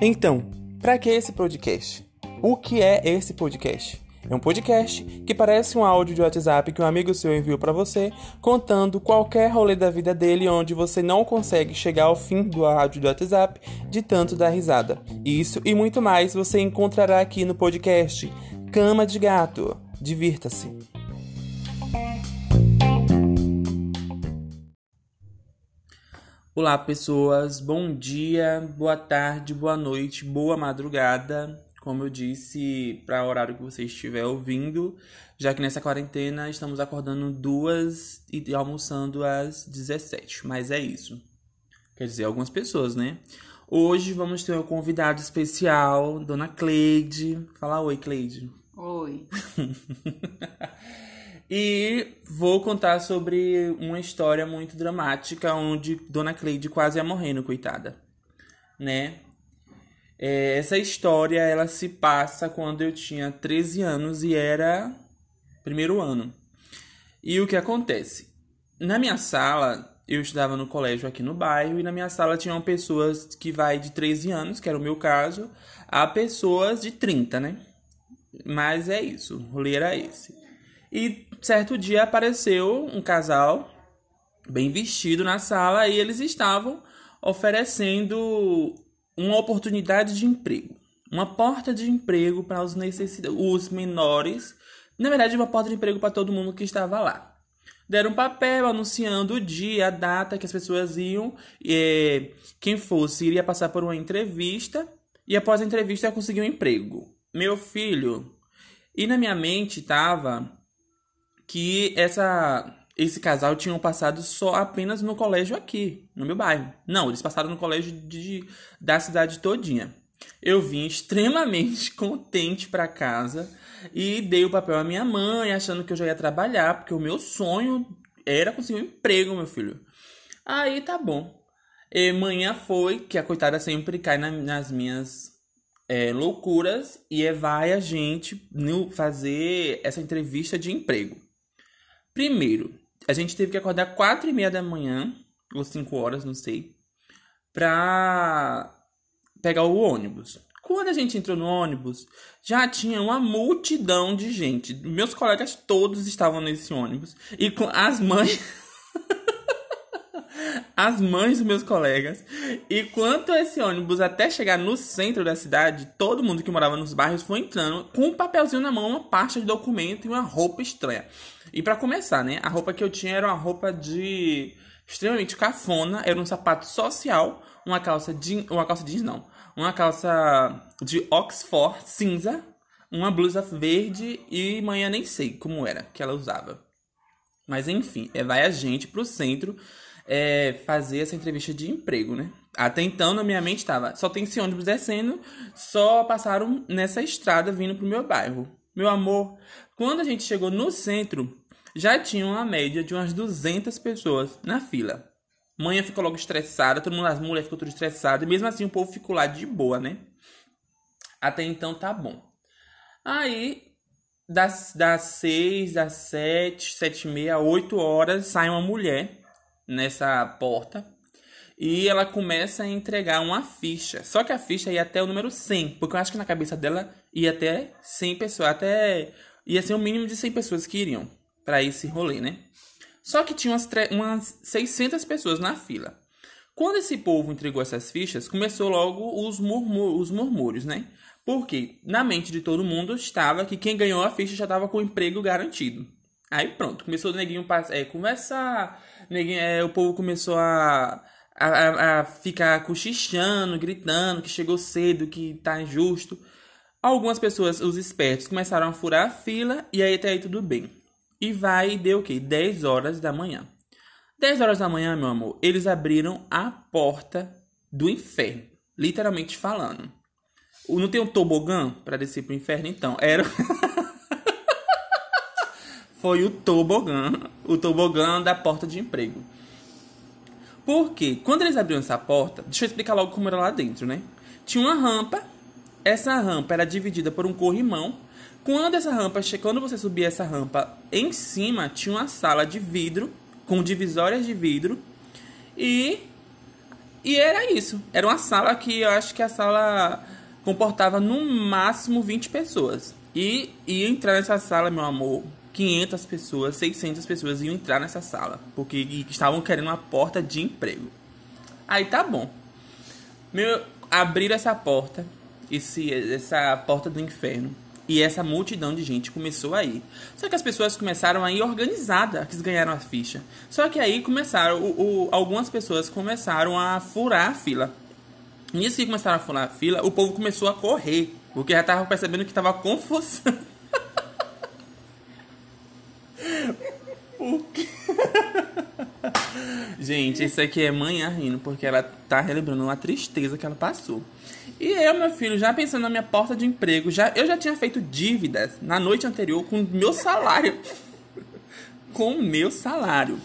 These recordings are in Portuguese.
Então, para que esse podcast? O que é esse podcast? É um podcast que parece um áudio de WhatsApp que um amigo seu enviou para você, contando qualquer rolê da vida dele onde você não consegue chegar ao fim do áudio do WhatsApp de tanto dar risada. Isso e muito mais você encontrará aqui no podcast Cama de Gato. Divirta-se. Olá, pessoas. Bom dia, boa tarde, boa noite, boa madrugada como eu disse, para o horário que você estiver ouvindo, já que nessa quarentena estamos acordando duas e almoçando às 17. Mas é isso. Quer dizer, algumas pessoas, né? Hoje vamos ter um convidado especial, Dona Cleide. Fala oi, Cleide. Oi. e vou contar sobre uma história muito dramática onde Dona Cleide quase ia morrendo, coitada. Né? É, essa história ela se passa quando eu tinha 13 anos e era primeiro ano. E o que acontece? Na minha sala, eu estudava no colégio aqui no bairro e na minha sala tinham pessoas que vai de 13 anos, que era o meu caso, a pessoas de 30, né? Mas é isso, o rolê era esse. E certo dia apareceu um casal bem vestido na sala e eles estavam oferecendo uma oportunidade de emprego, uma porta de emprego para os necessitados, os menores, na verdade uma porta de emprego para todo mundo que estava lá. Deram um papel anunciando o dia, a data que as pessoas iam, e, quem fosse iria passar por uma entrevista e após a entrevista ia conseguir um emprego. Meu filho, e na minha mente estava que essa esse casal tinham passado só apenas no colégio aqui, no meu bairro. Não, eles passaram no colégio de, da cidade todinha. Eu vim extremamente contente para casa e dei o papel à minha mãe, achando que eu já ia trabalhar, porque o meu sonho era conseguir um emprego, meu filho. Aí tá bom. E manhã foi, que a coitada sempre cai na, nas minhas é, loucuras, e é, vai a gente fazer essa entrevista de emprego. Primeiro, a gente teve que acordar quatro e meia da manhã, ou cinco horas, não sei, pra pegar o ônibus. Quando a gente entrou no ônibus, já tinha uma multidão de gente. Meus colegas todos estavam nesse ônibus. E as mães. As mães dos meus colegas. E quanto esse ônibus até chegar no centro da cidade, todo mundo que morava nos bairros foi entrando com um papelzinho na mão, uma pasta de documento e uma roupa estranha. E para começar, né, a roupa que eu tinha era uma roupa de extremamente cafona, era um sapato social, uma calça jeans, uma calça jeans não, uma calça de Oxford cinza, uma blusa verde e manhã nem sei como era que ela usava. Mas enfim, é, vai a gente pro centro é, fazer essa entrevista de emprego, né? Até então, na minha mente estava, só tem esse ônibus descendo, só passaram nessa estrada vindo pro meu bairro. Meu amor, quando a gente chegou no centro, já tinha uma média de umas 200 pessoas na fila. Mãe ficou logo estressada, todo mundo, as mulheres ficou tudo estressada, e mesmo assim o povo ficou lá de boa, né? Até então tá bom. Aí, das, das 6, das 7, 7 e meia, 8 horas, sai uma mulher nessa porta e ela começa a entregar uma ficha. Só que a ficha ia até o número 100, porque eu acho que na cabeça dela ia até 100 pessoas, até ia ser o um mínimo de 100 pessoas que iriam para esse rolê, né? Só que tinha umas, umas 600 pessoas na fila. Quando esse povo entregou essas fichas, começou logo os, murmur, os murmúrios, né? Porque na mente de todo mundo estava que quem ganhou a ficha já estava com o emprego garantido. Aí pronto, começou o neguinho é, conversar, o povo começou a, a, a ficar cochichando, gritando que chegou cedo, que tá injusto. Algumas pessoas, os espertos, começaram a furar a fila e aí até aí tudo bem. E vai e deu o quê? 10 horas da manhã. 10 horas da manhã, meu amor, eles abriram a porta do inferno. Literalmente falando. Não tem um tobogã para descer pro inferno? Então, era. Foi o tobogã. O tobogã da porta de emprego. Porque quando eles abriram essa porta, deixa eu explicar logo como era lá dentro, né? Tinha uma rampa. Essa rampa era dividida por um corrimão quando essa rampa, quando você subia essa rampa, em cima tinha uma sala de vidro com divisórias de vidro E e era isso. Era uma sala que eu acho que a sala comportava no máximo 20 pessoas. E ia entrar nessa sala, meu amor, 500 pessoas, 600 pessoas iam entrar nessa sala, porque estavam querendo uma porta de emprego. Aí tá bom. Meu, abriram essa porta, esse, essa porta do inferno. E essa multidão de gente começou a ir. Só que as pessoas começaram a ir organizadas, que ganharam a ficha. Só que aí começaram, o, o, algumas pessoas começaram a furar a fila. Nisso que começaram a furar a fila, o povo começou a correr. Porque já tava percebendo que tava confusão. Gente, isso aqui é manhã rindo, porque ela tá relembrando uma tristeza que ela passou. E eu, meu filho, já pensando na minha porta de emprego, já, eu já tinha feito dívidas na noite anterior com meu salário. com meu salário.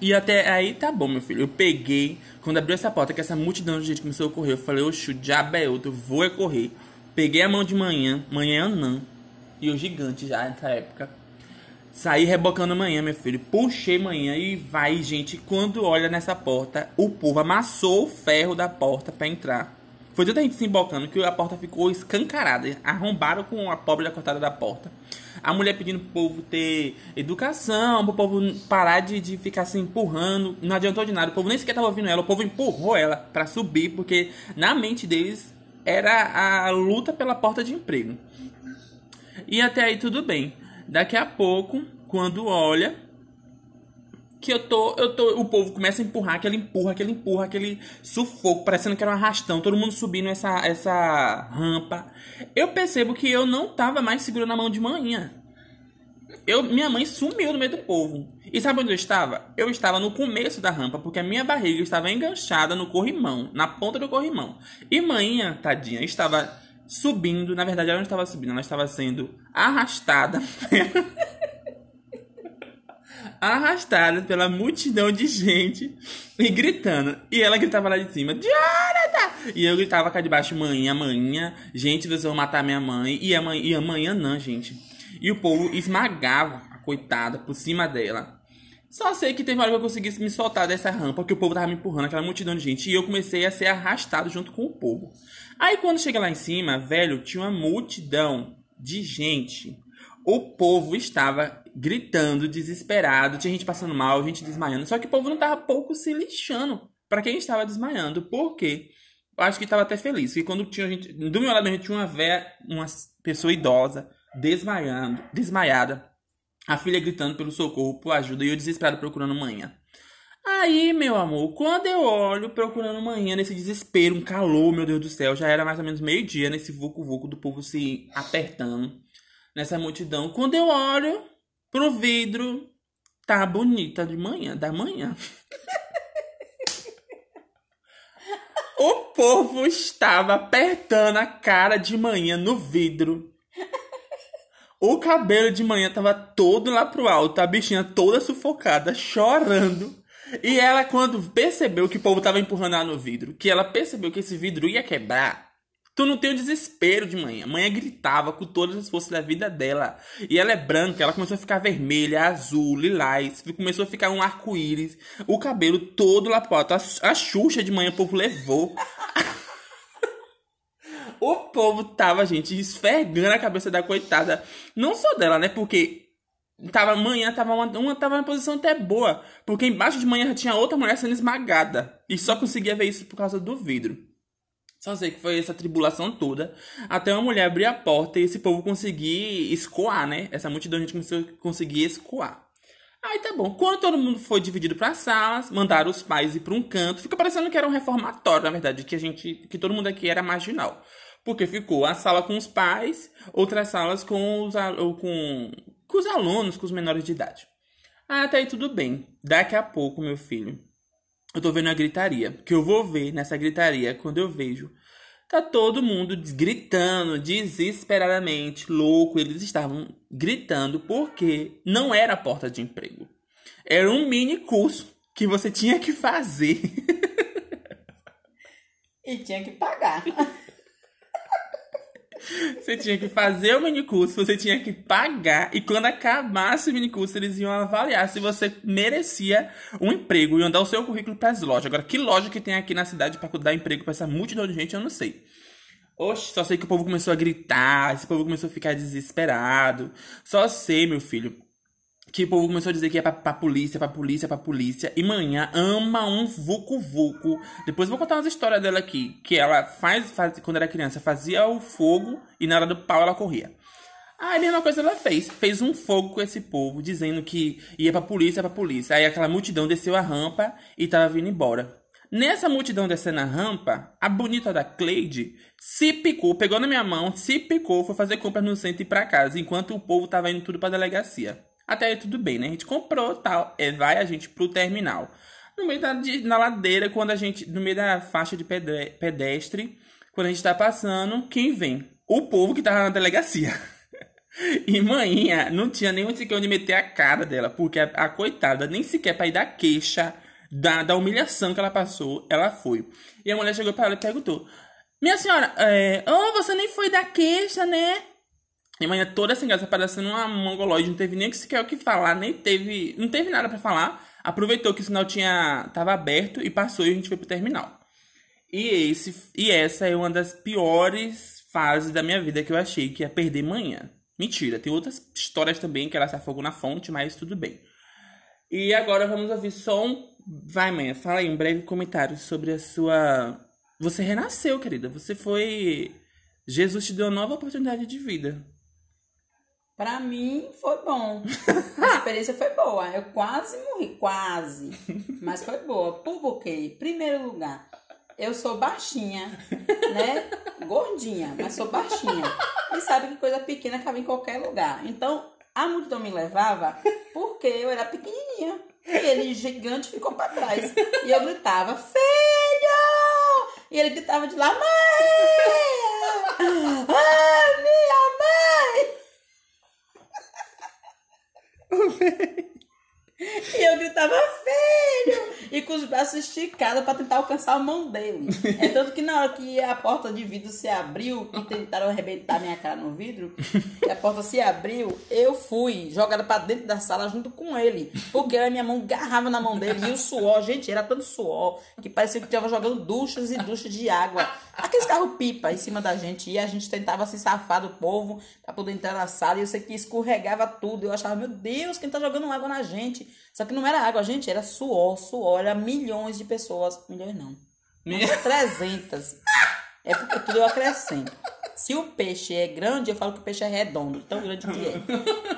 E até aí tá bom, meu filho. Eu peguei, quando abriu essa porta, que essa multidão de gente começou a correr, eu falei, oxe, o diabo é outro, vou é correr. Peguei a mão de manhã, manhã não. E o gigante já nessa época. Saí rebocando manhã, meu filho. Puxei manhã e vai, gente. Quando olha nessa porta, o povo amassou o ferro da porta para entrar. Foi tanta gente se embocando que a porta ficou escancarada. Arrombaram com a pobre da cortada da porta. A mulher pedindo pro povo ter educação, pro povo parar de, de ficar se empurrando. Não adiantou de nada. O povo nem sequer tava ouvindo ela. O povo empurrou ela para subir, porque na mente deles era a luta pela porta de emprego. E até aí tudo bem. Daqui a pouco, quando olha que eu tô, eu tô, o povo começa a empurrar, aquele empurra, aquele empurra, aquele sufoco, parecendo que era um arrastão, todo mundo subindo essa essa rampa. Eu percebo que eu não tava mais segurando a mão de manhã. Eu, minha mãe sumiu no meio do povo. E sabe onde eu estava? Eu estava no começo da rampa, porque a minha barriga estava enganchada no corrimão, na ponta do corrimão. E manhã, tadinha, estava subindo. Na verdade, ela não estava subindo, ela estava sendo arrastada. arrastada pela multidão de gente e gritando. E ela gritava lá de cima, Jonathan! E eu gritava cá de baixo, mãe, amanhã, gente, vocês vão matar minha mãe. E amanhã, e amanhã não, gente. E o povo esmagava a coitada por cima dela. Só sei que teve uma hora que eu conseguisse me soltar dessa rampa, que o povo tava me empurrando, aquela multidão de gente, e eu comecei a ser arrastado junto com o povo. Aí quando chega lá em cima, velho, tinha uma multidão de gente. O povo estava gritando, desesperado, tinha gente passando mal, gente desmaiando. Só que o povo não tava pouco se lixando para quem estava desmaiando. Por quê? Eu acho que estava até feliz. Porque quando tinha gente. Do meu lado, a gente tinha uma véia, uma pessoa idosa, desmaiando, desmaiada. A filha gritando pelo socorro, por ajuda, e eu desesperado procurando manhã. Aí, meu amor, quando eu olho procurando manhã nesse desespero, um calor, meu Deus do céu, já era mais ou menos meio-dia nesse vucu-vucu do povo se apertando nessa multidão. Quando eu olho pro vidro, tá bonita de manhã, da manhã. o povo estava apertando a cara de manhã no vidro. O cabelo de manhã tava todo lá pro alto, a bichinha toda sufocada, chorando. E ela, quando percebeu que o povo tava empurrando ela no vidro, que ela percebeu que esse vidro ia quebrar, tu não tem o desespero de manhã. Manhã gritava com todas as forças da vida dela. E ela é branca, ela começou a ficar vermelha, azul, lilás, começou a ficar um arco-íris, o cabelo todo lá pro alto. A, a Xuxa de manhã o povo levou. o povo tava, gente, esfregando a cabeça da coitada. Não só dela, né? Porque Tava, manhã tava uma, uma tava na posição até boa, porque embaixo de manhã tinha outra mulher sendo esmagada. E só conseguia ver isso por causa do vidro. Só sei que foi essa tribulação toda, até uma mulher abrir a porta e esse povo conseguir escoar, né? Essa multidão de gente conseguir escoar. Aí tá bom. Quando todo mundo foi dividido para salas, mandaram os pais ir para um canto. Fica parecendo que era um reformatório, na verdade, que a gente, que todo mundo aqui era marginal. Porque ficou a sala com os pais, outras salas com os com com os alunos, com os menores de idade. Ah, até aí tudo bem. Daqui a pouco, meu filho, eu tô vendo a gritaria. Que eu vou ver nessa gritaria quando eu vejo. Tá todo mundo gritando desesperadamente, louco. Eles estavam gritando porque não era porta de emprego. Era um mini curso que você tinha que fazer. e tinha que pagar. Você tinha que fazer o minicurso, você tinha que pagar, e quando acabasse o minicurso, eles iam avaliar se você merecia um emprego, iam dar o seu currículo para as lojas. Agora, que loja que tem aqui na cidade para dar emprego para essa multidão de gente, eu não sei. Oxe, só sei que o povo começou a gritar, esse povo começou a ficar desesperado. Só sei, meu filho, que o povo começou a dizer que é pra, pra polícia, pra polícia, pra polícia. E manhã ama um vucu-vucu. Depois eu vou contar umas histórias dela aqui. Que ela faz, faz, quando era criança, fazia o fogo e na hora do pau ela corria. Aí a mesma coisa ela fez. Fez um fogo com esse povo, dizendo que ia pra polícia, pra polícia. Aí aquela multidão desceu a rampa e tava vindo embora. Nessa multidão descendo a rampa, a bonita da Cleide se picou, pegou na minha mão, se picou, foi fazer compras no centro e pra casa, enquanto o povo tava indo tudo pra delegacia. Até aí tudo bem, né? A gente comprou tal, é, vai a gente pro terminal. No meio da na ladeira, quando a gente. No meio da faixa de pedestre, quando a gente tá passando, quem vem? O povo que tava na delegacia. E manhinha não tinha nem sequer onde meter a cara dela, porque a, a coitada nem sequer pra ir dar queixa da, da humilhação que ela passou, ela foi. E a mulher chegou para ela e perguntou: Minha senhora, é, oh, você nem foi dar queixa, né? E a manhã toda sem graça, parecendo uma mongoloide, não teve nem sequer o que falar, nem teve. Não teve nada para falar. Aproveitou que o sinal tinha tava aberto e passou e a gente foi pro terminal. E, esse, e essa é uma das piores fases da minha vida que eu achei que ia perder manhã. Mentira, tem outras histórias também que ela se afogou na fonte, mas tudo bem. E agora vamos ouvir só um. Vai, manhã, fala aí um breve comentário sobre a sua. Você renasceu, querida. Você foi. Jesus te deu uma nova oportunidade de vida. Pra mim foi bom. A experiência foi boa. Eu quase morri, quase. Mas foi boa. Por quê? Primeiro lugar, eu sou baixinha, né? Gordinha, mas sou baixinha. E sabe que coisa pequena cabe em qualquer lugar. Então, a multidão me levava porque eu era pequenininha. E ele gigante ficou para trás. E eu gritava, filho! E ele gritava de lá, mãe! Ah, minha mãe! E eu gritava, com os braços esticados para tentar alcançar a mão dele. É tanto que na hora que a porta de vidro se abriu, que tentaram arrebentar minha cara no vidro, que a porta se abriu, eu fui jogada para dentro da sala junto com ele. Porque a minha mão garrava na mão dele e o suor, gente, era tanto suor que parecia que estava jogando duchas e duchas de água. Aqueles carros pipa em cima da gente. E a gente tentava se safar do povo para poder entrar na sala. E eu sei que escorregava tudo. Eu achava, meu Deus, quem tá jogando água na gente? Só que não era água, gente, era suor, suor. Era milhões de pessoas. Milhões não. Umas 300. É porque tudo eu acrescento. Se o peixe é grande, eu falo que o peixe é redondo, tão grande que é.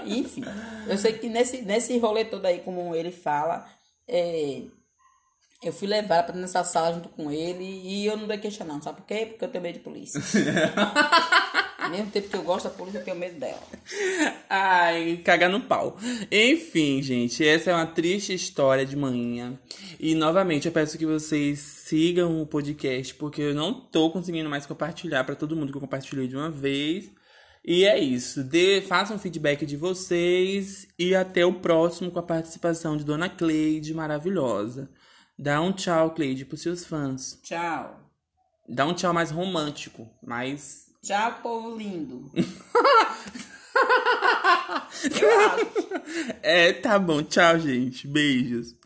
Enfim, eu sei que nesse, nesse rolê todo aí, como ele fala, é, eu fui levar pra nessa sala junto com ele e eu não dei queixa não, sabe por quê? Porque eu tenho medo de polícia. Ao mesmo tempo que eu gosto da polícia, eu tenho medo dela. Ai, cagar no pau. Enfim, gente, essa é uma triste história de manhã. E novamente eu peço que vocês sigam o podcast, porque eu não tô conseguindo mais compartilhar para todo mundo que eu compartilhei de uma vez. E é isso. Dê, façam um feedback de vocês e até o próximo com a participação de Dona Cleide, maravilhosa. Dá um tchau, Cleide, pros seus fãs. Tchau. Dá um tchau mais romântico, mais. Tchau, povo lindo. é, tá bom. Tchau, gente. Beijos.